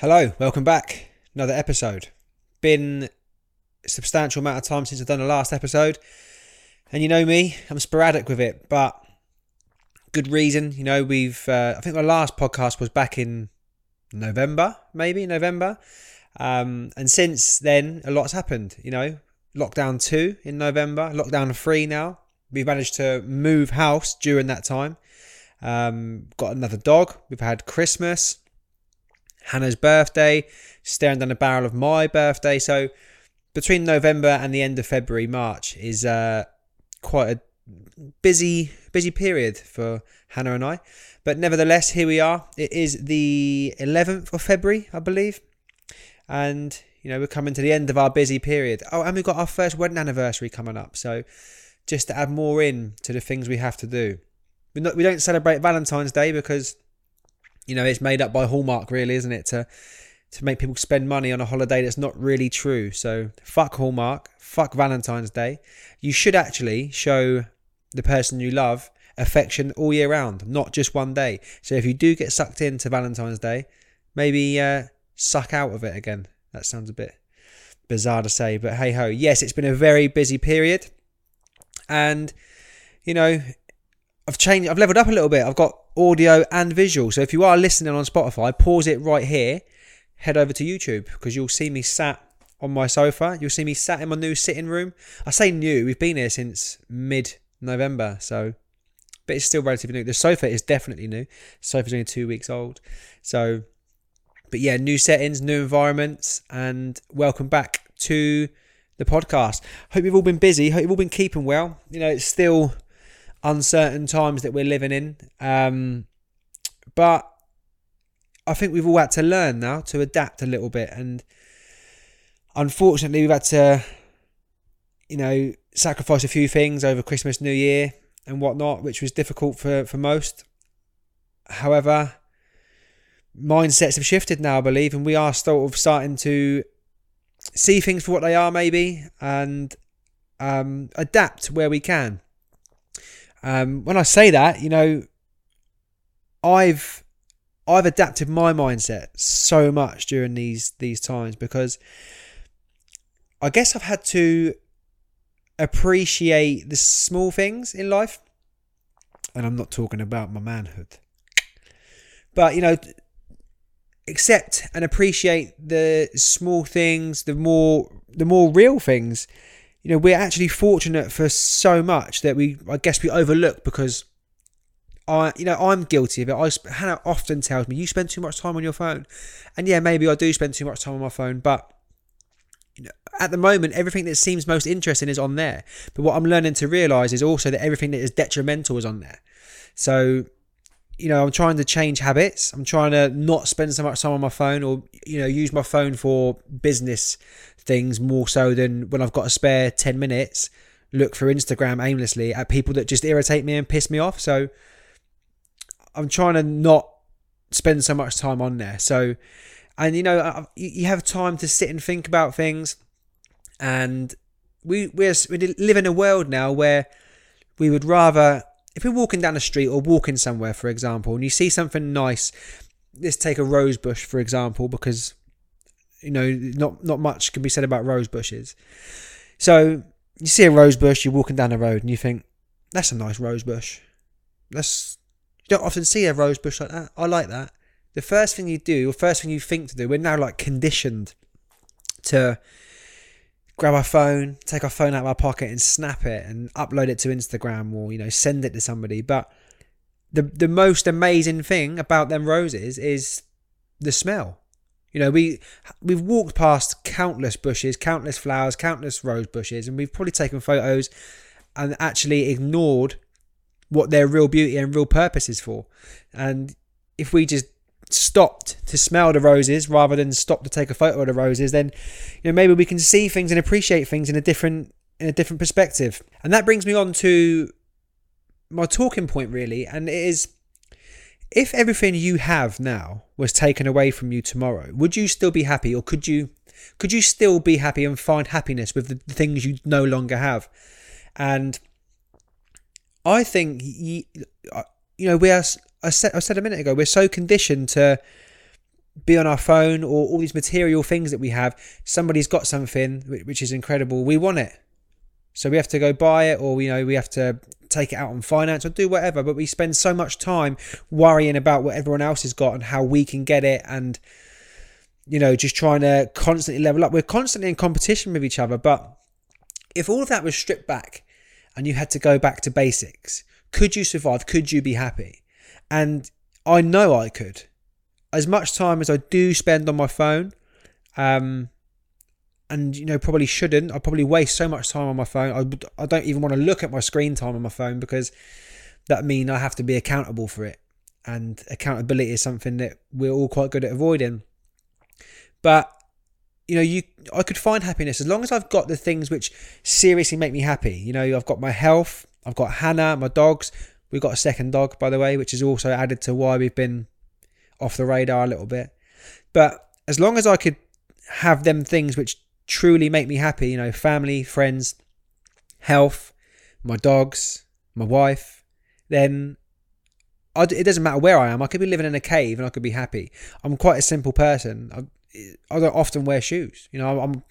Hello, welcome back. Another episode. Been a substantial amount of time since I've done the last episode. And you know me, I'm sporadic with it, but good reason. You know, we've, uh, I think my last podcast was back in November, maybe November. Um, and since then, a lot's happened. You know, lockdown two in November, lockdown three now. We've managed to move house during that time. Um, got another dog. We've had Christmas, Hannah's birthday, staring down the barrel of my birthday. So between November and the end of February, March is uh, quite a busy, busy period for Hannah and I. But nevertheless, here we are. It is the 11th of February, I believe, and you know we're coming to the end of our busy period. Oh, and we've got our first wedding anniversary coming up. So just to add more in to the things we have to do. Not we don't celebrate Valentine's Day because you know it's made up by Hallmark, really, isn't it? To to make people spend money on a holiday that's not really true. So fuck Hallmark, fuck Valentine's Day. You should actually show the person you love affection all year round, not just one day. So if you do get sucked into Valentine's Day, maybe uh, suck out of it again. That sounds a bit bizarre to say, but hey ho. Yes, it's been a very busy period, and you know, I've changed. I've leveled up a little bit. I've got audio and visual. So if you are listening on Spotify, pause it right here. Head over to YouTube because you'll see me sat on my sofa. You'll see me sat in my new sitting room. I say new. We've been here since mid November, so but it's still relatively new. The sofa is definitely new. Sofa's only two weeks old. So, but yeah, new settings, new environments, and welcome back to the podcast. Hope you've all been busy. Hope you've all been keeping well. You know, it's still uncertain times that we're living in. Um, but I think we've all had to learn now to adapt a little bit. And unfortunately, we've had to, you know, sacrifice a few things over Christmas, New Year, and whatnot, which was difficult for, for most. However, mindsets have shifted now, I believe, and we are sort of starting to see things for what they are, maybe, and um, adapt where we can. Um, when I say that, you know, I've I've adapted my mindset so much during these these times because I guess I've had to appreciate the small things in life. And I'm not talking about my manhood. But, you know, accept and appreciate the small things, the more the more real things. You know, we're actually fortunate for so much that we I guess we overlook because I, you know, I'm guilty of it. I Hannah often tells me you spend too much time on your phone, and yeah, maybe I do spend too much time on my phone, but at the moment, everything that seems most interesting is on there. But what I'm learning to realize is also that everything that is detrimental is on there. So, you know, I'm trying to change habits. I'm trying to not spend so much time on my phone or, you know, use my phone for business things more so than when I've got a spare 10 minutes, look for Instagram aimlessly at people that just irritate me and piss me off. So, I'm trying to not spend so much time on there. So, and you know, you have time to sit and think about things and we we're, we live in a world now where we would rather if you're walking down the street or walking somewhere for example and you see something nice let's take a rose bush for example because you know not not much can be said about rose bushes. So you see a rose bush you're walking down the road and you think that's a nice rose bush. That's you don't often see a rose bush like that. I like that. The first thing you do or first thing you think to do we're now like conditioned to grab our phone, take our phone out of our pocket and snap it and upload it to Instagram or, you know, send it to somebody. But the the most amazing thing about them roses is the smell. You know, we we've walked past countless bushes, countless flowers, countless rose bushes, and we've probably taken photos and actually ignored what their real beauty and real purpose is for. And if we just stopped to smell the roses rather than stop to take a photo of the roses, then you know maybe we can see things and appreciate things in a different in a different perspective. And that brings me on to my talking point really, and it is if everything you have now was taken away from you tomorrow, would you still be happy or could you could you still be happy and find happiness with the things you no longer have? And I think you, uh, you know we are I said, I said a minute ago, we're so conditioned to be on our phone or all these material things that we have. Somebody's got something which is incredible. We want it. So we have to go buy it or you know we have to take it out on finance or do whatever, but we spend so much time worrying about what everyone else has got and how we can get it and you know just trying to constantly level up. We're constantly in competition with each other, but if all of that was stripped back and you had to go back to basics, could you survive? Could you be happy? And I know I could. As much time as I do spend on my phone, um, and you know probably shouldn't. I probably waste so much time on my phone. I, I don't even want to look at my screen time on my phone because that means I have to be accountable for it, and accountability is something that we're all quite good at avoiding. But you know, you I could find happiness as long as I've got the things which seriously make me happy. You know, I've got my health, I've got Hannah, my dogs. We've got a second dog, by the way, which is also added to why we've been off the radar a little bit. But as long as I could have them things which truly make me happy, you know, family, friends, health, my dogs, my wife, then I, it doesn't matter where I am. I could be living in a cave and I could be happy. I'm quite a simple person. I, I don't often wear shoes. You know, I'm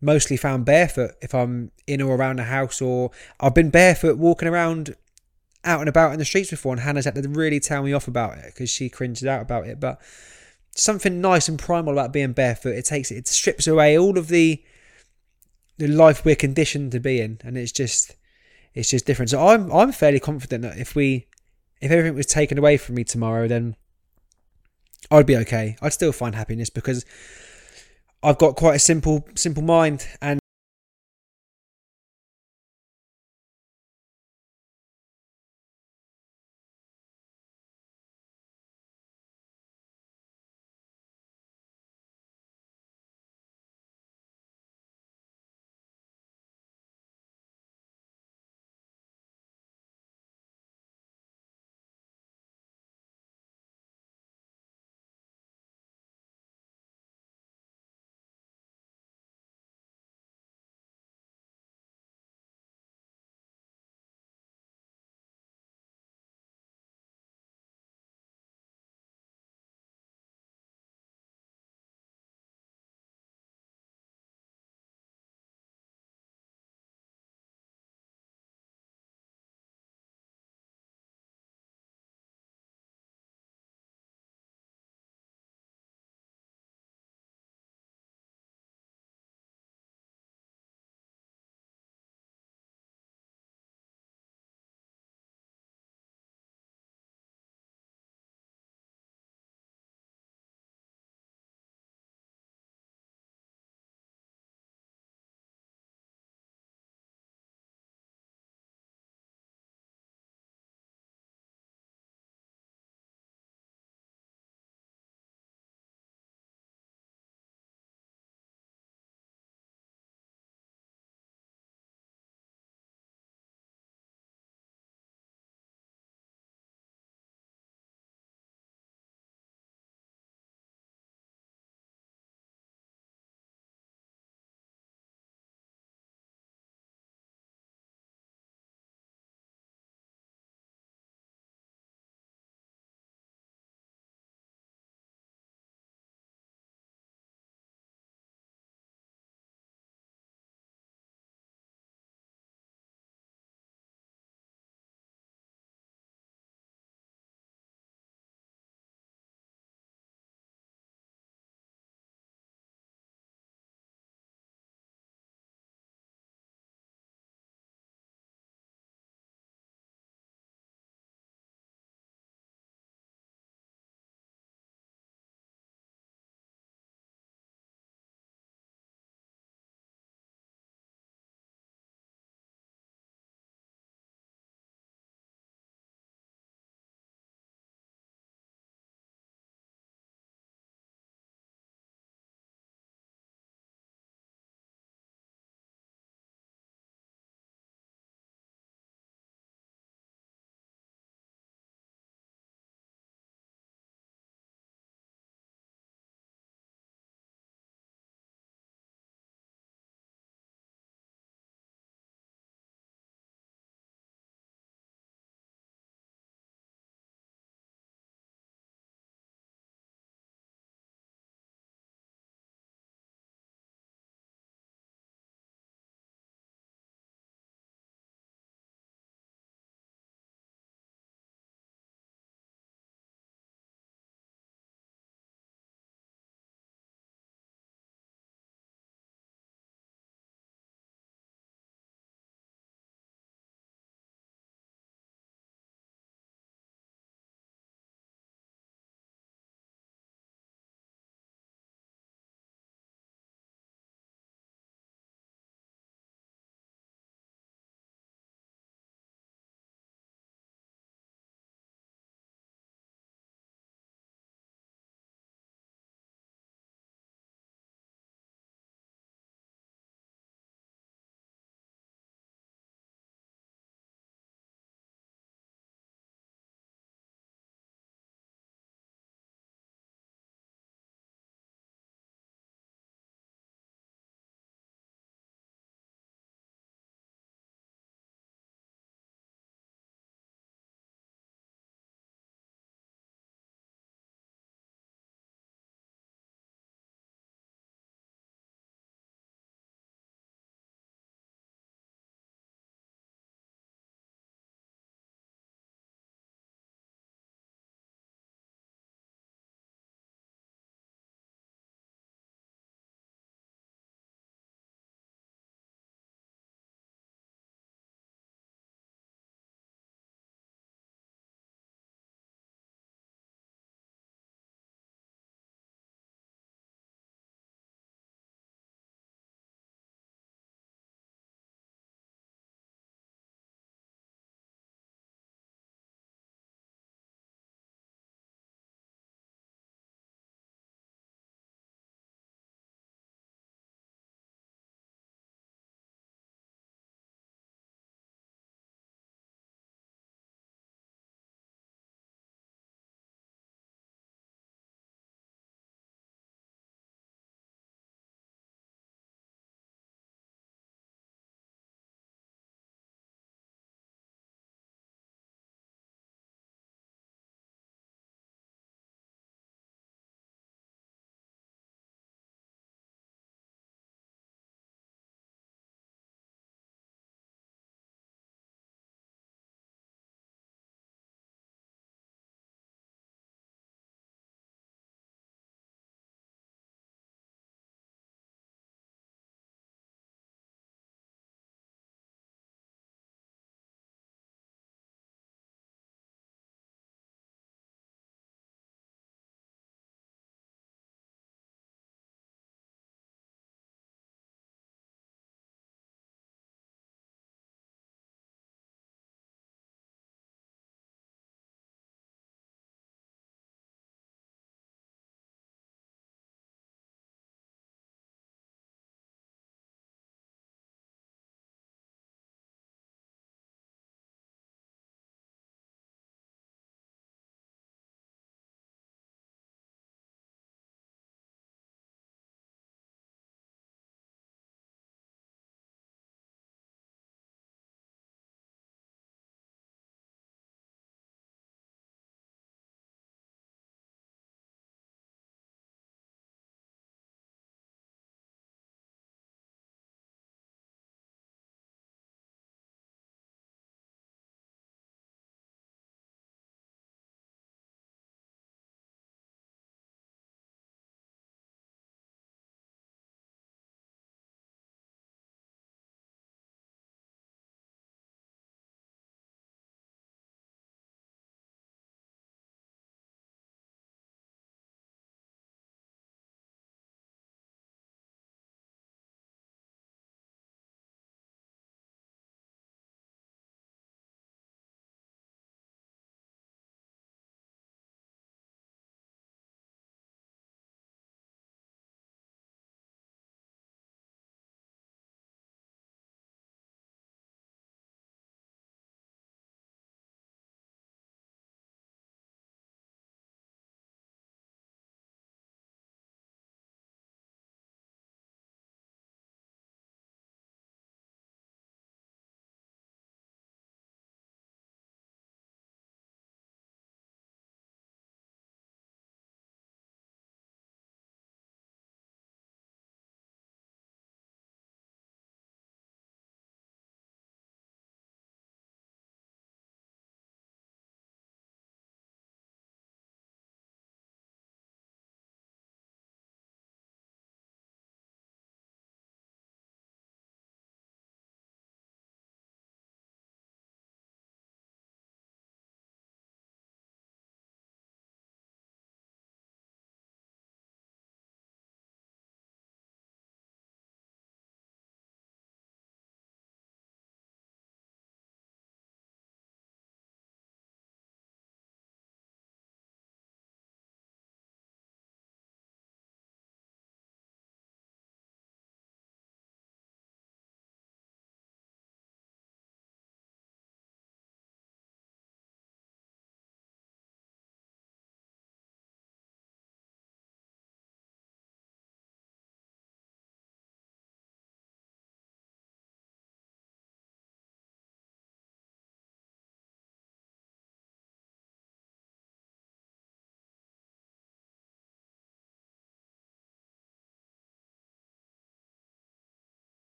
mostly found barefoot if I'm in or around the house, or I've been barefoot walking around out and about in the streets before, and Hannah's had to really tell me off about it because she cringed out about it. But something nice and primal about being barefoot. It takes it strips away all of the the life we're conditioned to be in, and it's just it's just different. So I'm I'm fairly confident that if we if everything was taken away from me tomorrow, then I'd be okay. I'd still find happiness because I've got quite a simple simple mind and